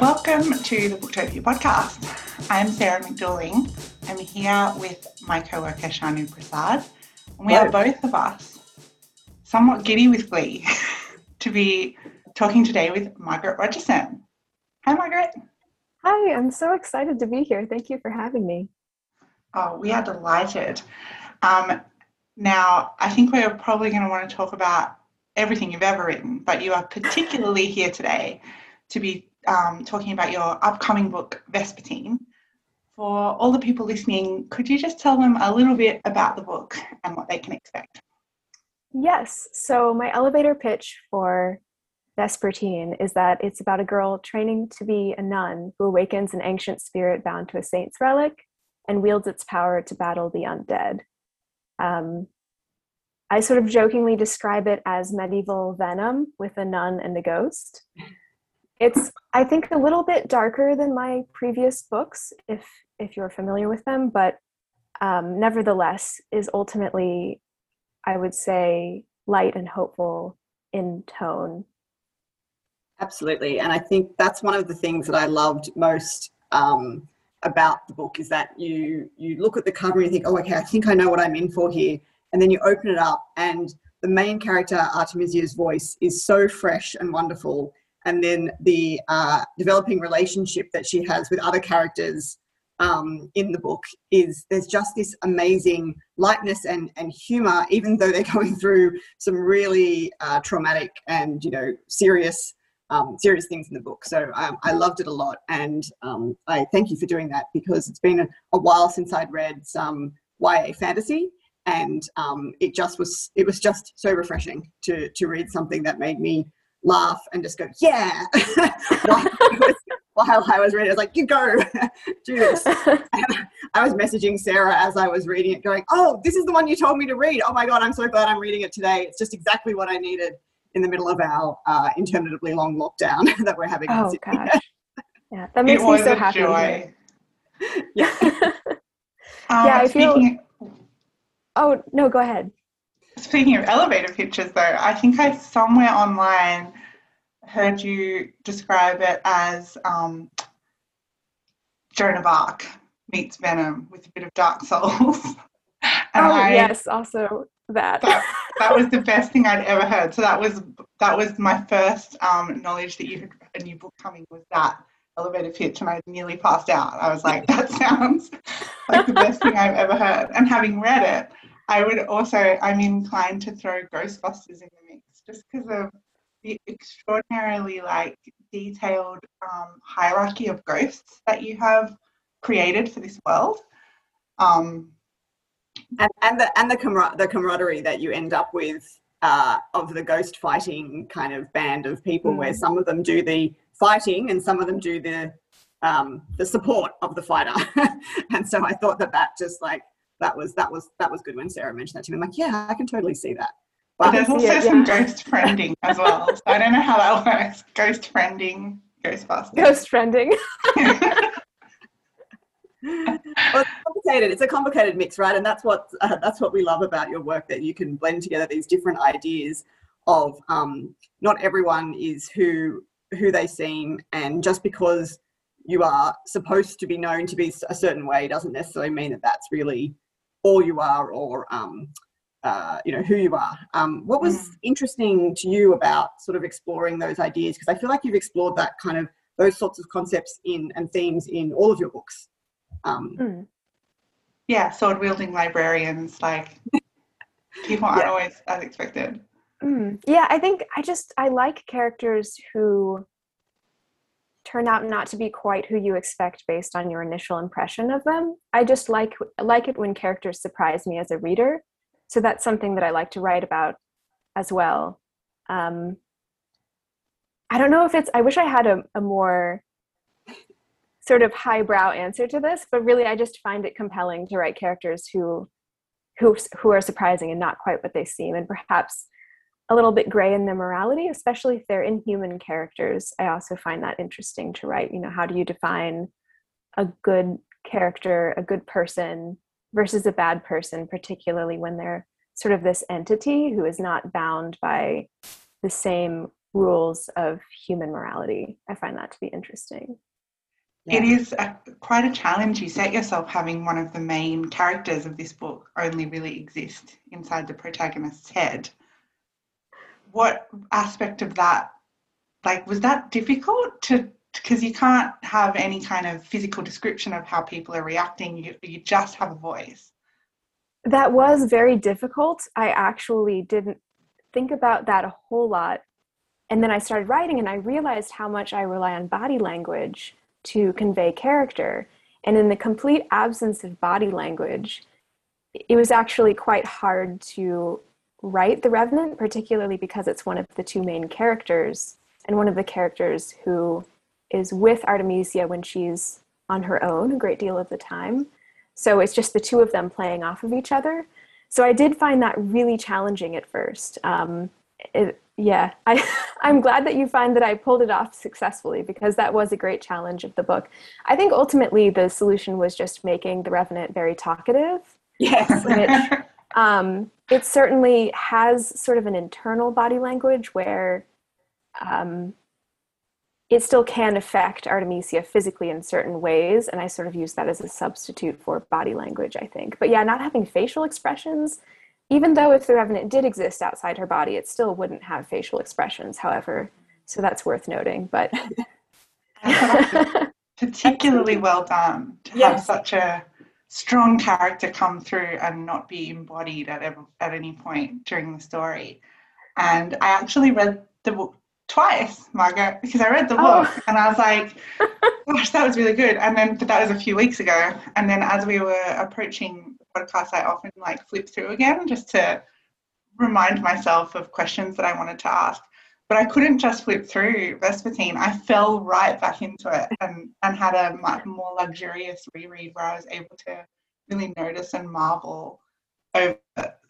Welcome to the Booktopia podcast. I'm Sarah McDuling. I'm here with my co-worker Shanu Prasad. And we are both of us somewhat giddy with glee to be talking today with Margaret Rogerson. Hi, Margaret. Hi, I'm so excited to be here. Thank you for having me. Oh, we are delighted. Um, now, I think we're probably going to want to talk about everything you've ever written, but you are particularly here today to be um, talking about your upcoming book, Vespertine. For all the people listening, could you just tell them a little bit about the book and what they can expect? Yes. So, my elevator pitch for Vespertine is that it's about a girl training to be a nun who awakens an ancient spirit bound to a saint's relic and wields its power to battle the undead. Um, I sort of jokingly describe it as medieval Venom with a nun and a ghost. It's, I think, a little bit darker than my previous books, if if you're familiar with them, but um, nevertheless is ultimately, I would say, light and hopeful in tone. Absolutely, and I think that's one of the things that I loved most um, about the book is that you you look at the cover and you think, oh, okay, I think I know what I'm in for here, and then you open it up and the main character Artemisia's voice is so fresh and wonderful, and then the uh, developing relationship that she has with other characters um, in the book is there's just this amazing lightness and and humor, even though they're going through some really uh, traumatic and you know serious um, serious things in the book. So um, I loved it a lot, and um, I thank you for doing that because it's been a, a while since I'd read some YA fantasy, and um, it just was it was just so refreshing to to read something that made me laugh and just go yeah. while I was reading, I was like, "You go, do this." I was messaging Sarah as I was reading it, going, "Oh, this is the one you told me to read. Oh my god, I'm so glad I'm reading it today. It's just exactly what I needed." in the middle of our uh, interminably long lockdown that we're having. Oh gosh, yeah, that makes me so happy. Joy. Yeah, um, yeah. I feel. Oh no, go ahead. Speaking of elevator pitches, though, I think I somewhere online heard you describe it as um, Joan of Arc meets Venom with a bit of Dark Souls. oh I, yes, also that. that. that was the best thing I'd ever heard. So that was that was my first um, knowledge that you had a new book coming was that elevator pitch, and I nearly passed out. I was like, that sounds like the best thing I've ever heard. And having read it, I would also I'm inclined to throw Ghostbusters in the mix just because of the extraordinarily like detailed um, hierarchy of ghosts that you have created for this world. Um, and, and the and the, camar- the camaraderie that you end up with uh, of the ghost fighting kind of band of people, mm. where some of them do the fighting and some of them do the um, the support of the fighter. and so I thought that that just like that was that was that was good when Sarah mentioned that to me. I'm like, yeah, I can totally see that. But, but there's also it, some yeah. ghost friending as well. So I don't know how that works. Ghost friending, Ghostbusters. Ghost friending. well, it's complicated. It's a complicated mix, right? And that's what uh, that's what we love about your work that you can blend together these different ideas of um, not everyone is who who they seem, and just because you are supposed to be known to be a certain way doesn't necessarily mean that that's really all you are or um, uh, you know who you are. Um, what was mm. interesting to you about sort of exploring those ideas? Because I feel like you've explored that kind of those sorts of concepts in and themes in all of your books. Um, mm. Yeah, sword wielding librarians, like people aren't yeah. always as expected. Mm. Yeah, I think I just I like characters who turn out not to be quite who you expect based on your initial impression of them. I just like like it when characters surprise me as a reader. So that's something that I like to write about as well. Um, I don't know if it's. I wish I had a, a more sort of highbrow answer to this, but really I just find it compelling to write characters who who who are surprising and not quite what they seem and perhaps a little bit gray in their morality, especially if they're inhuman characters. I also find that interesting to write. You know, how do you define a good character, a good person versus a bad person, particularly when they're sort of this entity who is not bound by the same rules of human morality. I find that to be interesting. It is a, quite a challenge you set yourself having one of the main characters of this book only really exist inside the protagonist's head. What aspect of that, like, was that difficult to? Because you can't have any kind of physical description of how people are reacting. You, you just have a voice. That was very difficult. I actually didn't think about that a whole lot. And then I started writing and I realized how much I rely on body language to convey character. And in the complete absence of body language, it was actually quite hard to write The Revenant, particularly because it's one of the two main characters and one of the characters who is with Artemisia when she's on her own a great deal of the time. So it's just the two of them playing off of each other. So I did find that really challenging at first. Um, it, yeah i i'm glad that you find that i pulled it off successfully because that was a great challenge of the book i think ultimately the solution was just making the revenant very talkative yes um, it certainly has sort of an internal body language where um, it still can affect artemisia physically in certain ways and i sort of use that as a substitute for body language i think but yeah not having facial expressions even though if the revenant did exist outside her body, it still wouldn't have facial expressions, however. So that's worth noting. But particularly well done to yes. have such a strong character come through and not be embodied at ever, at any point during the story. And I actually read the book twice, Margaret, because I read the oh. book and I was like, gosh, that was really good. And then, but that was a few weeks ago. And then as we were approaching the podcast, I often like flip through again just to remind myself of questions that I wanted to ask. But I couldn't just flip through Vespertine. I fell right back into it and, and had a much more luxurious reread where I was able to really notice and marvel over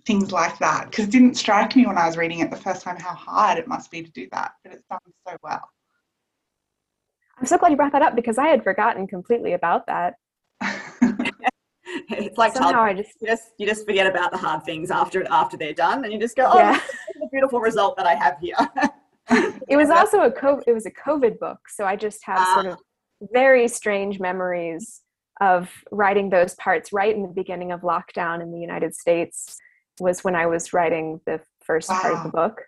things like that. Because it didn't strike me when I was reading it the first time how hard it must be to do that, but it's done so well. I'm so glad you brought that up because I had forgotten completely about that. it's like somehow I just, you just you just forget about the hard things after after they're done, and you just go, "Oh, yeah. the beautiful result that I have here." it was also a COVID, it was a COVID book, so I just have uh, sort of very strange memories of writing those parts right in the beginning of lockdown in the United States was when I was writing the first wow. part of the book.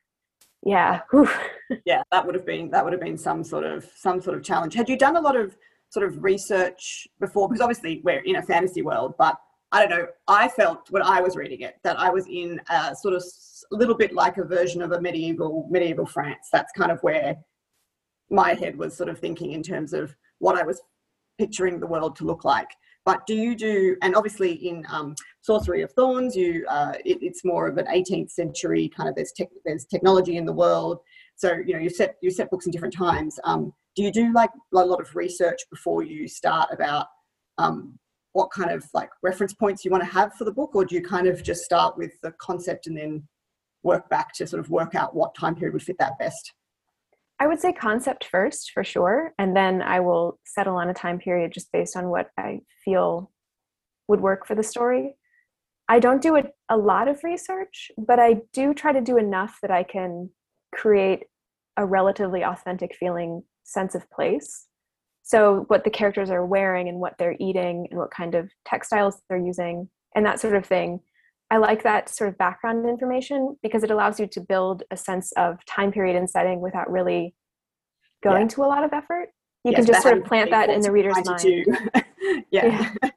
Yeah. yeah, that would have been that would have been some sort of some sort of challenge. Had you done a lot of sort of research before because obviously we're in a fantasy world but i don't know i felt when i was reading it that i was in a sort of a little bit like a version of a medieval medieval france. That's kind of where my head was sort of thinking in terms of what i was picturing the world to look like. But do you do and obviously in um, sorcery of thorns you uh, it, it's more of an 18th century kind of there's there's technology in the world. So you know you set you set books in different times. Um, do you do like a lot of research before you start about um, what kind of like reference points you want to have for the book or do you kind of just start with the concept and then work back to sort of work out what time period would fit that best i would say concept first for sure and then i will settle on a time period just based on what i feel would work for the story i don't do a, a lot of research but i do try to do enough that i can create a relatively authentic feeling sense of place. So, what the characters are wearing and what they're eating and what kind of textiles they're using and that sort of thing. I like that sort of background information because it allows you to build a sense of time period and setting without really going yeah. to a lot of effort. You yes, can just sort of plant that in the reader's mind. yeah. yeah.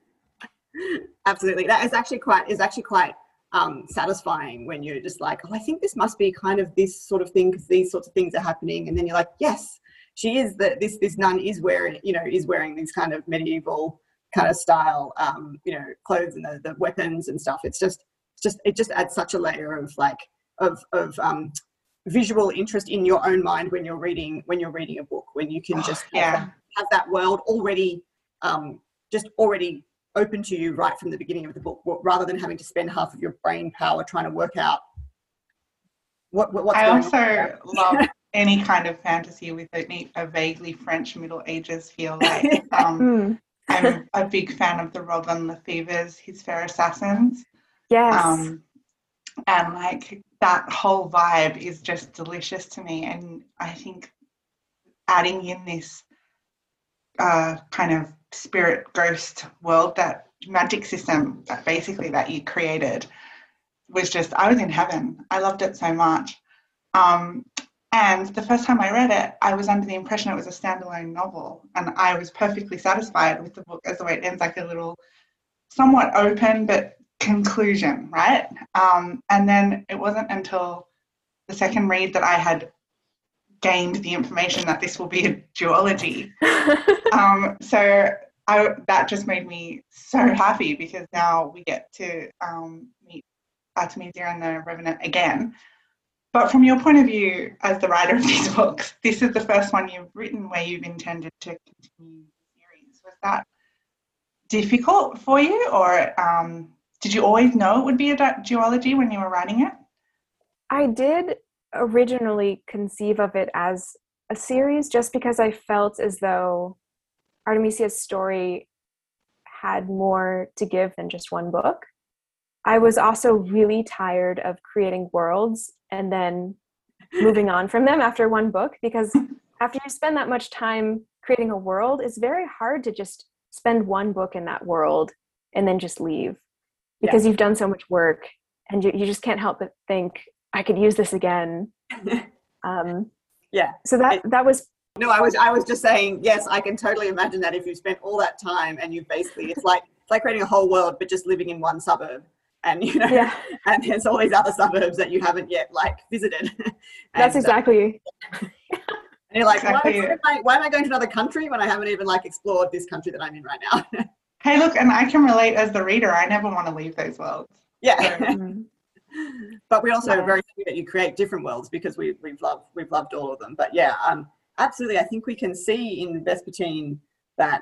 Absolutely. That is actually quite is actually quite um, satisfying when you're just like, oh, I think this must be kind of this sort of thing because these sorts of things are happening, and then you're like, yes, she is that this this nun is wearing you know is wearing these kind of medieval kind of style um, you know clothes and the, the weapons and stuff it's just it's just it just adds such a layer of like of of um, visual interest in your own mind when you're reading when you're reading a book when you can just have, yeah. that, have that world already um, just already open to you right from the beginning of the book rather than having to spend half of your brain power trying to work out what, what what's I also love any kind of fantasy with a, a vaguely French Middle Ages feel. Like um, hmm. I'm a big fan of the Robin LaFevers His Fair Assassins. Yes. Um, and like that whole vibe is just delicious to me. And I think adding in this uh, kind of spirit ghost world, that magic system that basically that you created was just, I was in heaven. I loved it so much. Um, and the first time I read it, I was under the impression it was a standalone novel. And I was perfectly satisfied with the book as the way it ends, like a little somewhat open but conclusion, right? Um, and then it wasn't until the second read that I had gained the information that this will be a duology. um, so I, that just made me so happy because now we get to um, meet Artemisia and the Revenant again. But from your point of view as the writer of these books, this is the first one you've written where you've intended to continue the series. Was that difficult for you, or um, did you always know it would be a duology when you were writing it? I did originally conceive of it as a series just because I felt as though Artemisia's story had more to give than just one book. I was also really tired of creating worlds and then moving on from them after one book because after you spend that much time creating a world, it's very hard to just spend one book in that world and then just leave because yeah. you've done so much work and you, you just can't help but think i could use this again. Um, yeah. so that that was no i was i was just saying yes i can totally imagine that if you spent all that time and you basically it's like it's like creating a whole world but just living in one suburb and you know yeah. and there's all these other suburbs that you haven't yet like visited that's uh, exactly uh, and you're like, exactly. why, am I, why am I going to another country when I haven't even like explored this country that I'm in right now? hey, look, and I can relate as the reader. I never want to leave those worlds. Yeah. Mm-hmm. but we also yeah. are very happy that you create different worlds because we, we've loved we've loved all of them. But yeah, um, absolutely. I think we can see in Vespertine that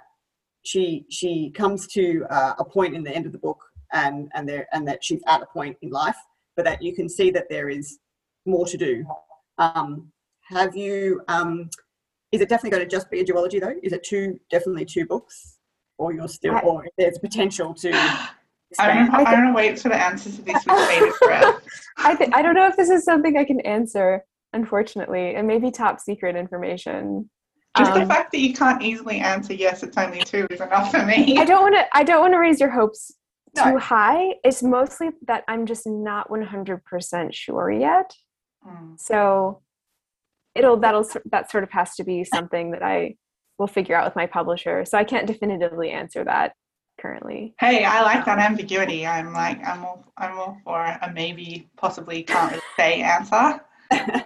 she she comes to uh, a point in the end of the book and and there and that she's at a point in life, but that you can see that there is more to do. Um, have you? Um, is it definitely going to just be a duology though? Is it two definitely two books, or you're still, I, or there's potential to? I don't, I don't know. Wait for the answer to this with breath. I th- I don't know if this is something I can answer. Unfortunately, and maybe top secret information. Just um, the fact that you can't easily answer yes, it's only two is enough for me. I don't want to. I don't want to raise your hopes no. Too high. It's mostly that I'm just not 100% sure yet. Mm. So it'll that'll that sort of has to be something that I will figure out with my publisher. So I can't definitively answer that currently. Hey, I like that ambiguity. I'm like I'm all I'm all for a maybe, possibly can't really say answer.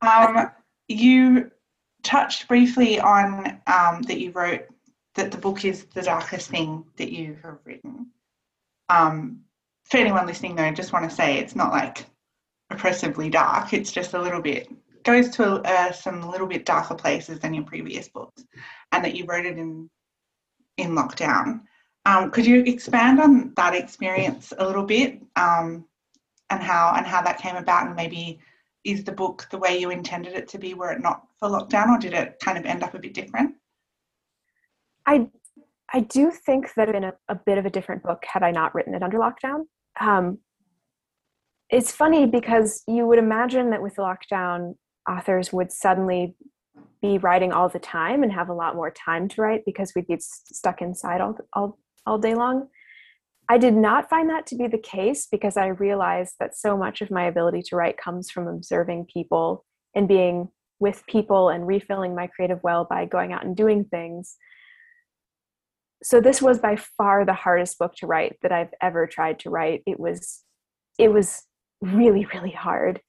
um, you touched briefly on um, that you wrote that the book is the darkest thing that you have written. Um, for anyone listening, though, I just want to say it's not like oppressively dark. It's just a little bit goes to uh, some little bit darker places than your previous books, and that you wrote it in in lockdown. Um, could you expand on that experience a little bit, um, and how and how that came about, and maybe is the book the way you intended it to be, were it not for lockdown, or did it kind of end up a bit different? I I do think that been a, a bit of a different book had I not written it under lockdown. Um, it's funny because you would imagine that with lockdown authors would suddenly be writing all the time and have a lot more time to write because we'd be stuck inside all, all, all day long. I did not find that to be the case because I realized that so much of my ability to write comes from observing people and being with people and refilling my creative well by going out and doing things. So this was by far the hardest book to write that I've ever tried to write. It was it was really really hard.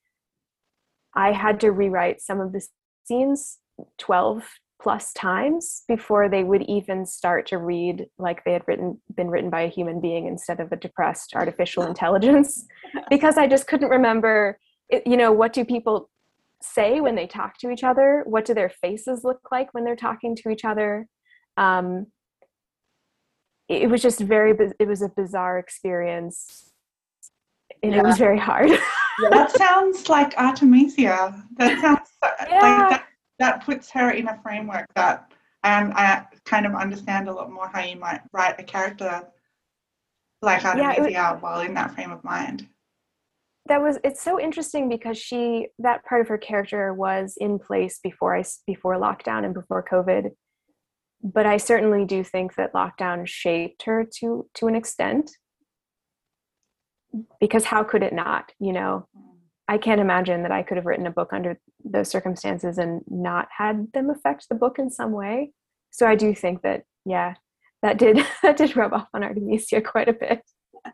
I had to rewrite some of the scenes 12 plus times before they would even start to read like they had written been written by a human being instead of a depressed artificial intelligence because I just couldn't remember you know what do people say when they talk to each other? What do their faces look like when they're talking to each other? Um, it was just very it was a bizarre experience and yeah. it was very hard that sounds like Artemisia. That sounds yeah. like that, that puts her in a framework that and I kind of understand a lot more how you might write a character like Artemisia yeah, while in that frame of mind. that was it's so interesting because she that part of her character was in place before I before lockdown and before COVID. But I certainly do think that lockdown shaped her to to an extent. Because how could it not? You know, mm. I can't imagine that I could have written a book under those circumstances and not had them affect the book in some way. So I do think that yeah, that did that did rub off on Artemisia quite a bit.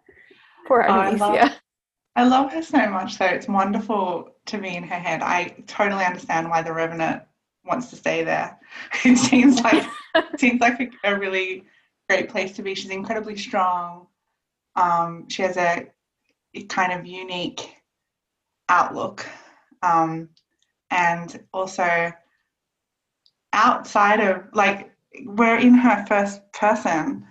Poor Artemisia. Oh, I, love, I love her so much though. It's wonderful to be in her head. I totally understand why the Revenant wants to stay there. It seems like seems like a, a, really great place to be. She's incredibly strong. Um, she has a, a, kind of unique outlook, um, and also outside of like we're in her first person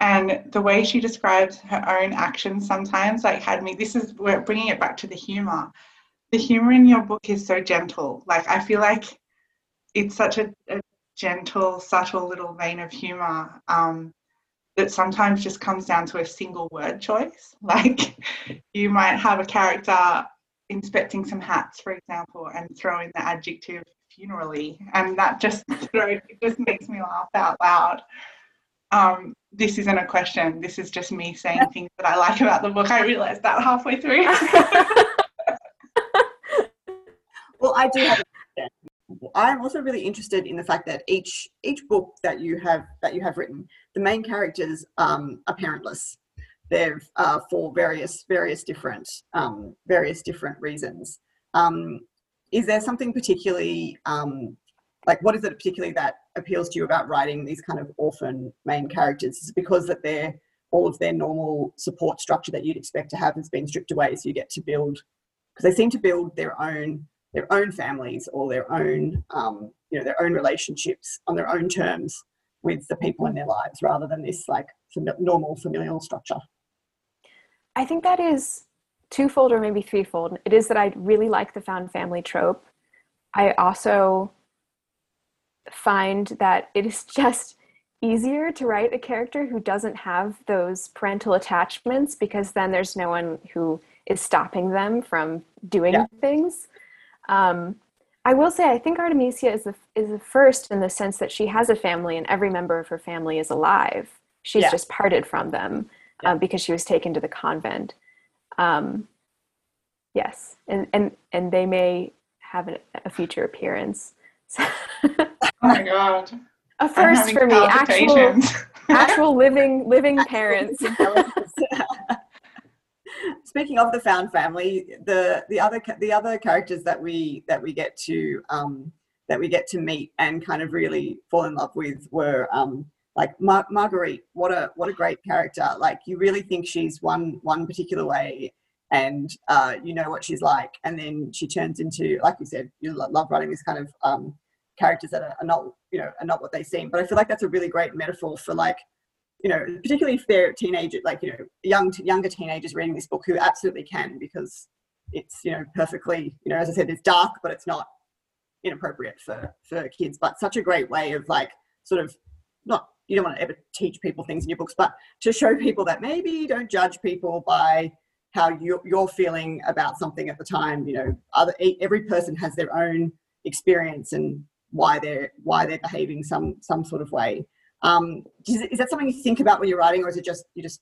and the way she describes her own actions sometimes like had me this is we're bringing it back to the humor the humor in your book is so gentle like i feel like it's such a, a gentle subtle little vein of humor um, that sometimes just comes down to a single word choice like you might have a character inspecting some hats for example and throw in the adjective funerally, and that just it just makes me laugh out loud. Um, this isn't a question. This is just me saying things that I like about the book. I realized that halfway through. well, I do have. I'm also really interested in the fact that each each book that you have that you have written, the main characters um, are parentless. They're uh, for various various different um, various different reasons. Um, is there something particularly um, like what is it particularly that appeals to you about writing these kind of orphan main characters is it because that they're all of their normal support structure that you'd expect to have has been stripped away so you get to build because they seem to build their own their own families or their own um, you know their own relationships on their own terms with the people in their lives rather than this like normal familial structure i think that is twofold or maybe threefold. It is that I really like the found family trope. I also find that it is just easier to write a character who doesn't have those parental attachments because then there's no one who is stopping them from doing yeah. things. Um, I will say I think Artemisia is the is the first in the sense that she has a family and every member of her family is alive. She's yeah. just parted from them yeah. um, because she was taken to the convent. Um, yes, and and and they may have a, a future appearance. oh my god! A first for me, actual actual living living parents. Speaking of the found family, the the other the other characters that we that we get to um, that we get to meet and kind of really fall in love with were um, like Mar- Marguerite. What a what a great character! Like you really think she's one one particular way, and uh, you know what she's like, and then she turns into, like you said, you love writing these kind of um, characters that are, are not you know are not what they seem. But I feel like that's a really great metaphor for like you know, particularly if they're teenagers, like you know, young younger teenagers reading this book who absolutely can because it's you know perfectly you know as I said, it's dark, but it's not inappropriate for for kids. But such a great way of like sort of not you don't want to ever teach people things in your books, but to show people that maybe don't judge people by how you're, you're feeling about something at the time. You know, other every person has their own experience and why they're why they're behaving some some sort of way. Um, is, is that something you think about when you're writing, or is it just you just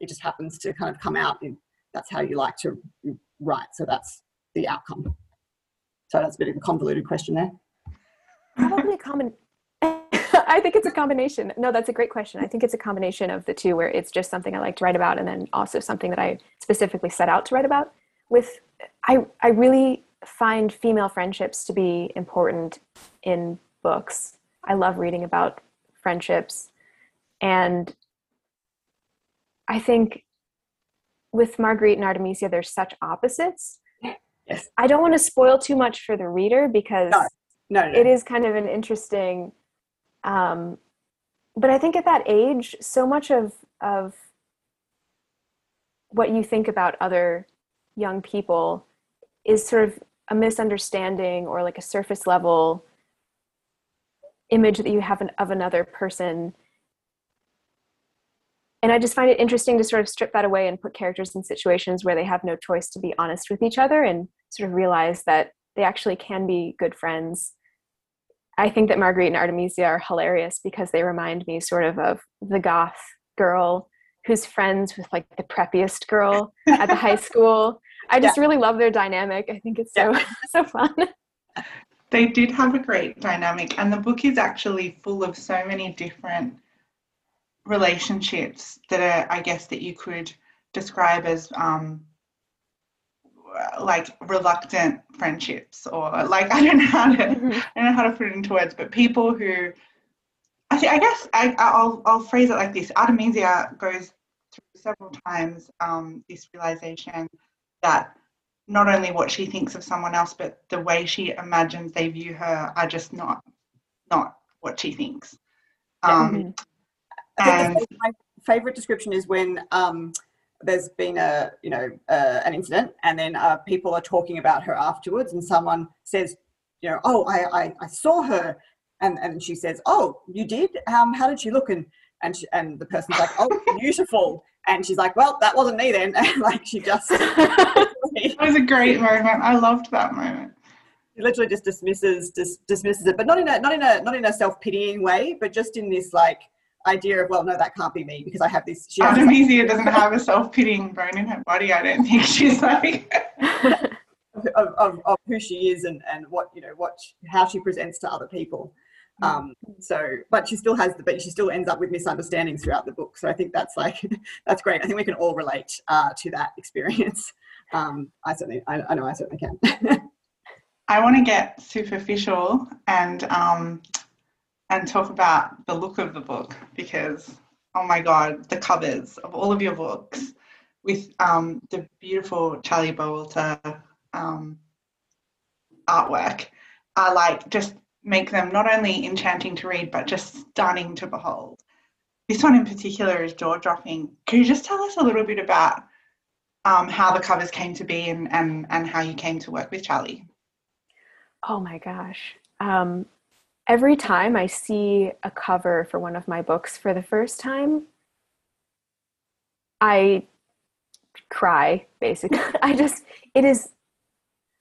it just happens to kind of come out that's how you like to write? So that's the outcome. So that's a bit of a convoluted question there. Probably a common. I think it's a combination. No, that's a great question. I think it's a combination of the two, where it's just something I like to write about, and then also something that I specifically set out to write about. With, I I really find female friendships to be important in books. I love reading about friendships. And I think with Marguerite and Artemisia, there's such opposites. Yes. I don't want to spoil too much for the reader because no. No, no. it is kind of an interesting. Um, but I think at that age, so much of of what you think about other young people is sort of a misunderstanding or like a surface level image that you have an, of another person and I just find it interesting to sort of strip that away and put characters in situations where they have no choice to be honest with each other and sort of realize that they actually can be good friends. I think that Marguerite and Artemisia are hilarious because they remind me sort of of the goth girl who's friends with like the preppiest girl at the high school. I just yeah. really love their dynamic. I think it's so yeah. so fun. They did have a great dynamic, and the book is actually full of so many different relationships that are, I guess, that you could describe as um, like reluctant friendships, or like I don't know how to mm-hmm. I don't know how to put it into words, but people who I, th- I guess I, I'll I'll phrase it like this: Artemisia goes through several times um, this realization that not only what she thinks of someone else, but the way she imagines they view her are just not not what she thinks. Um, mm-hmm. And my favorite description is when um, there's been a you know uh, an incident, and then uh, people are talking about her afterwards, and someone says, you know, oh, I I, I saw her, and and she says, oh, you did? Um, how did she look? And and she, and the person's like, oh, beautiful. And she's like, well, that wasn't me then. like she just. it was a great moment. I loved that moment. She literally just dismisses dis- dismisses it, but not in a not in a not in a self pitying way, but just in this like idea of well no that can't be me because i have this she Artemisia doesn't have a self-pitying bone in her body i don't think. She's like of, of, of, who she is and, and what you know what how she presents to other people. Mm. um, so but she still has the but she still ends up with misunderstandings throughout the book. So i think that's like that's great. I think we can all relate uh, to that experience um, i certainly I, I know i certainly can. I want to get superficial and um, and talk about the look of the book because oh my god the covers of all of your books with um, the beautiful charlie Bowater um, artwork are like just make them not only enchanting to read but just stunning to behold. This one in particular is jaw dropping could you just tell us a little bit about um, how the covers came to be and, and, and how you came to work with charlie oh my gosh um, every time I see a cover for one of my books for the first time, I cry basically. I just it is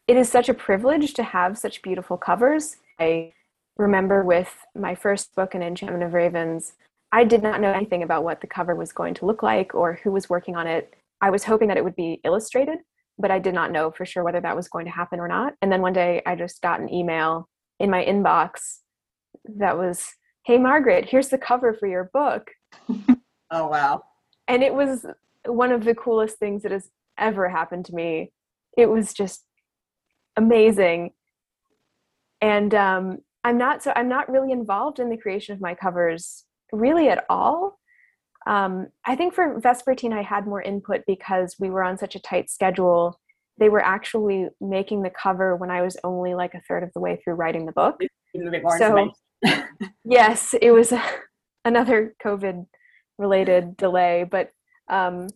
it is such a privilege to have such beautiful covers. I remember with my first book, An Enchantment of Ravens, I did not know anything about what the cover was going to look like or who was working on it. I was hoping that it would be illustrated, but I did not know for sure whether that was going to happen or not. And then one day I just got an email in my inbox that was, Hey, Margaret, here's the cover for your book. oh, wow. And it was one of the coolest things that has ever happened to me. It was just amazing. And um, I'm not so I'm not really involved in the creation of my covers really at all. Um, I think for Vespertine, I had more input because we were on such a tight schedule. They were actually making the cover when I was only like a third of the way through writing the book. so, yes, it was another COVID related delay, but um,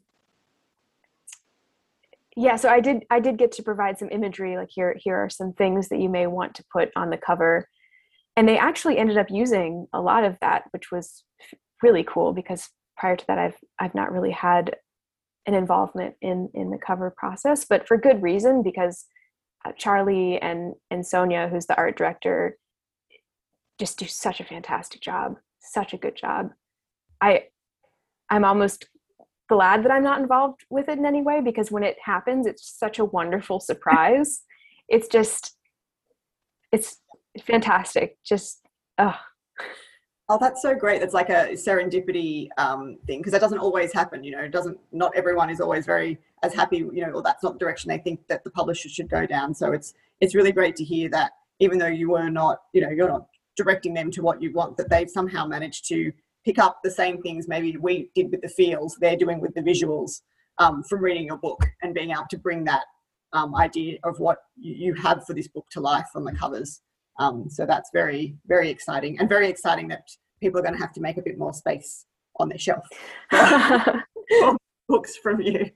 yeah, so I did I did get to provide some imagery like here here are some things that you may want to put on the cover. And they actually ended up using a lot of that, which was really cool because prior to that I've I've not really had an involvement in in the cover process, but for good reason because uh, Charlie and and Sonia, who's the art director, just do such a fantastic job, such a good job. I I'm almost glad that I'm not involved with it in any way because when it happens, it's such a wonderful surprise. it's just it's fantastic. Just oh. Oh, that's so great. That's like a serendipity um, thing because that doesn't always happen. You know, it doesn't. Not everyone is always very as happy. You know, or that's not the direction they think that the publisher should go down. So it's it's really great to hear that even though you were not, you know, you're not directing them to what you want, that they've somehow managed to pick up the same things maybe we did with the feels, they're doing with the visuals um, from reading your book and being able to bring that um, idea of what you have for this book to life on the covers. Um, so that's very, very exciting and very exciting that people are going to have to make a bit more space on their shelf books from you.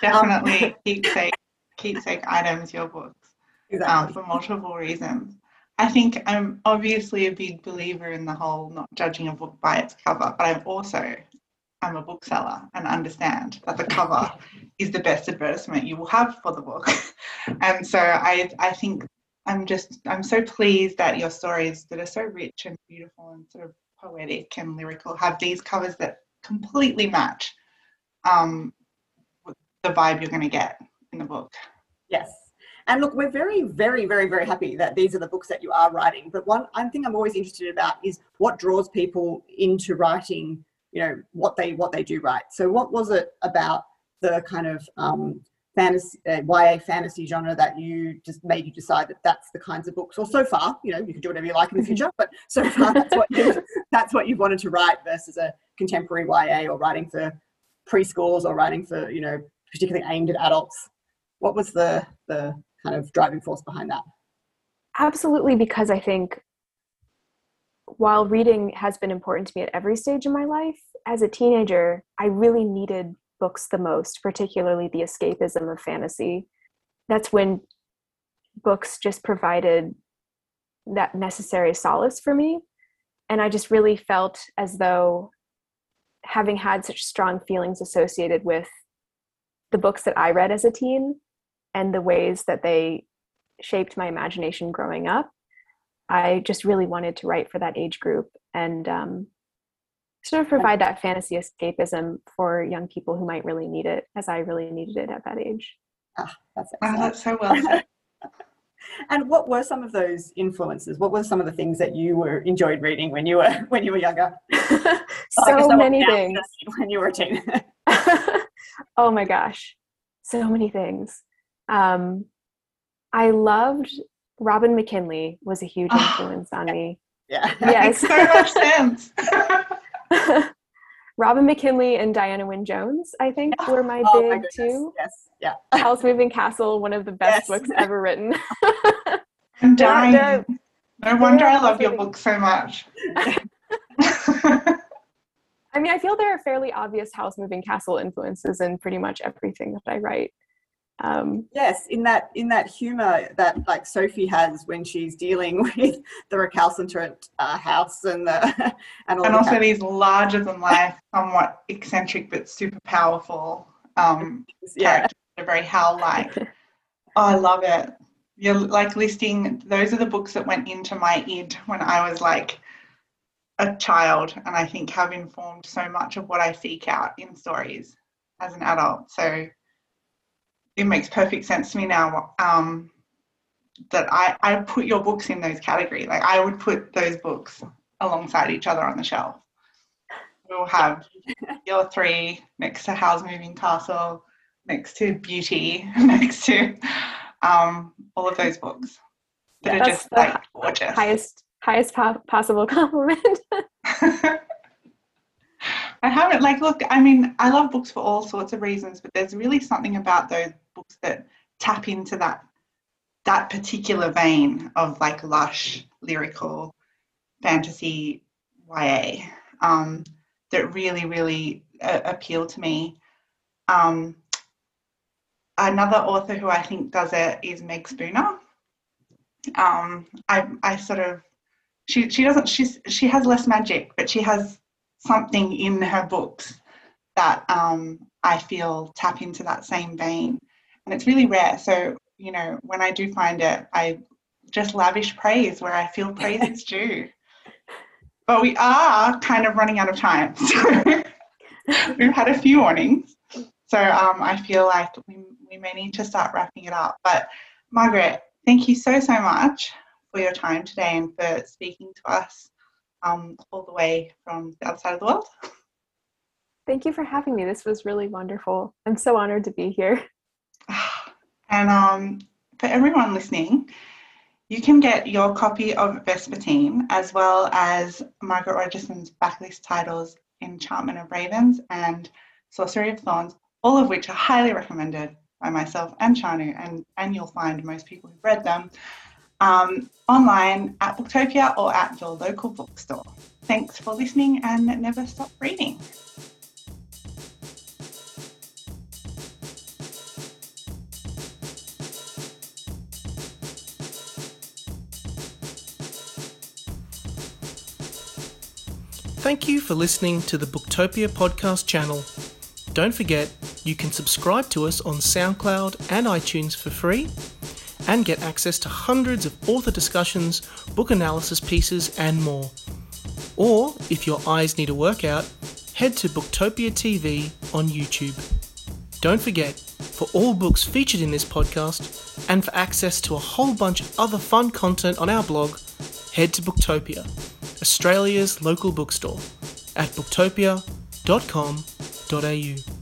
Definitely keepsake, keepsake items, your books, exactly. Um, for multiple reasons. I think I'm obviously a big believer in the whole not judging a book by its cover, but I'm also I'm a bookseller and understand that the cover is the best advertisement you will have for the book. and so I I think I'm just I'm so pleased that your stories that are so rich and beautiful and sort of poetic and lyrical have these covers that completely match um, the vibe you're going to get in the book. Yes. And look, we're very, very, very, very happy that these are the books that you are writing. But one, one thing I'm always interested about is what draws people into writing. You know what they what they do write. So, what was it about the kind of um, fantasy uh, YA fantasy genre that you just made you decide that that's the kinds of books? Or so far, you know, you can do whatever you like in the future. But so far, that's what you that's what you've wanted to write versus a contemporary YA or writing for preschools or writing for you know particularly aimed at adults. What was the the kind of driving force behind that? Absolutely, because I think while reading has been important to me at every stage of my life, as a teenager, I really needed books the most, particularly the escapism of fantasy. That's when books just provided that necessary solace for me. And I just really felt as though having had such strong feelings associated with the books that I read as a teen and the ways that they shaped my imagination growing up, I just really wanted to write for that age group and um, sort of provide that fantasy escapism for young people who might really need it, as I really needed it at that age. Ah, that's, oh, that's so well said. and what were some of those influences? What were some of the things that you were enjoyed reading when you were when you were younger? so many things. When you were a teen. oh my gosh, so many things. Um, I loved Robin McKinley was a huge influence on me. Yeah. Yes. so much sense. Robin McKinley and Diana Wynne Jones, I think, were my oh big my two. Yes. Yeah. Howl's Moving Castle, one of the best yes. books ever written. I'm dying. no wonder I love your book so much. I mean, I feel there are fairly obvious Howl's Moving Castle influences in pretty much everything that I write. Um, yes, in that in that humor that like Sophie has when she's dealing with the recalcitrant uh, house and the and, and also these larger than life, somewhat eccentric but super powerful um, yeah. characters. They're very Howl like. oh, I love it. You're like listing. Those are the books that went into my id when I was like a child and I think have informed so much of what I seek out in stories as an adult. So it makes perfect sense to me now um, that I, I put your books in those categories. Like I would put those books alongside each other on the shelf. We'll have your three next to Howl's Moving Castle, next to Beauty, next to um, all of those books that yeah, are just like gorgeous. Highest highest po- possible compliment. I haven't like look. I mean, I love books for all sorts of reasons, but there's really something about those books that tap into that that particular vein of like lush lyrical fantasy YA um, that really really uh, appeal to me. Um, another author who I think does it is Meg Spooner. Um, I I sort of she she doesn't she's she has less magic, but she has something in her books that um, I feel tap into that same vein, and it's really rare. So you know, when I do find it, I just lavish praise where I feel praise is due. But we are kind of running out of time. So we've had a few warnings. So um, I feel like we, we may need to start wrapping it up. But Margaret, thank you so, so much for your time today and for speaking to us um, all the way from the other side of the world. Thank you for having me. This was really wonderful. I'm so honored to be here. And um, for everyone listening, you can get your copy of Vespertine as well as Margaret Rogerson's backlist titles Enchantment of Ravens and Sorcery of Thorns, all of which are highly recommended by myself and Chanu, and, and you'll find most people who've read them um, online at Booktopia or at your local bookstore. Thanks for listening and never stop reading. Thank you for listening to the Booktopia podcast channel. Don't forget, you can subscribe to us on SoundCloud and iTunes for free and get access to hundreds of author discussions, book analysis pieces, and more. Or, if your eyes need a workout, head to Booktopia TV on YouTube. Don't forget, for all books featured in this podcast and for access to a whole bunch of other fun content on our blog, head to Booktopia, Australia's local bookstore, at booktopia.com.au.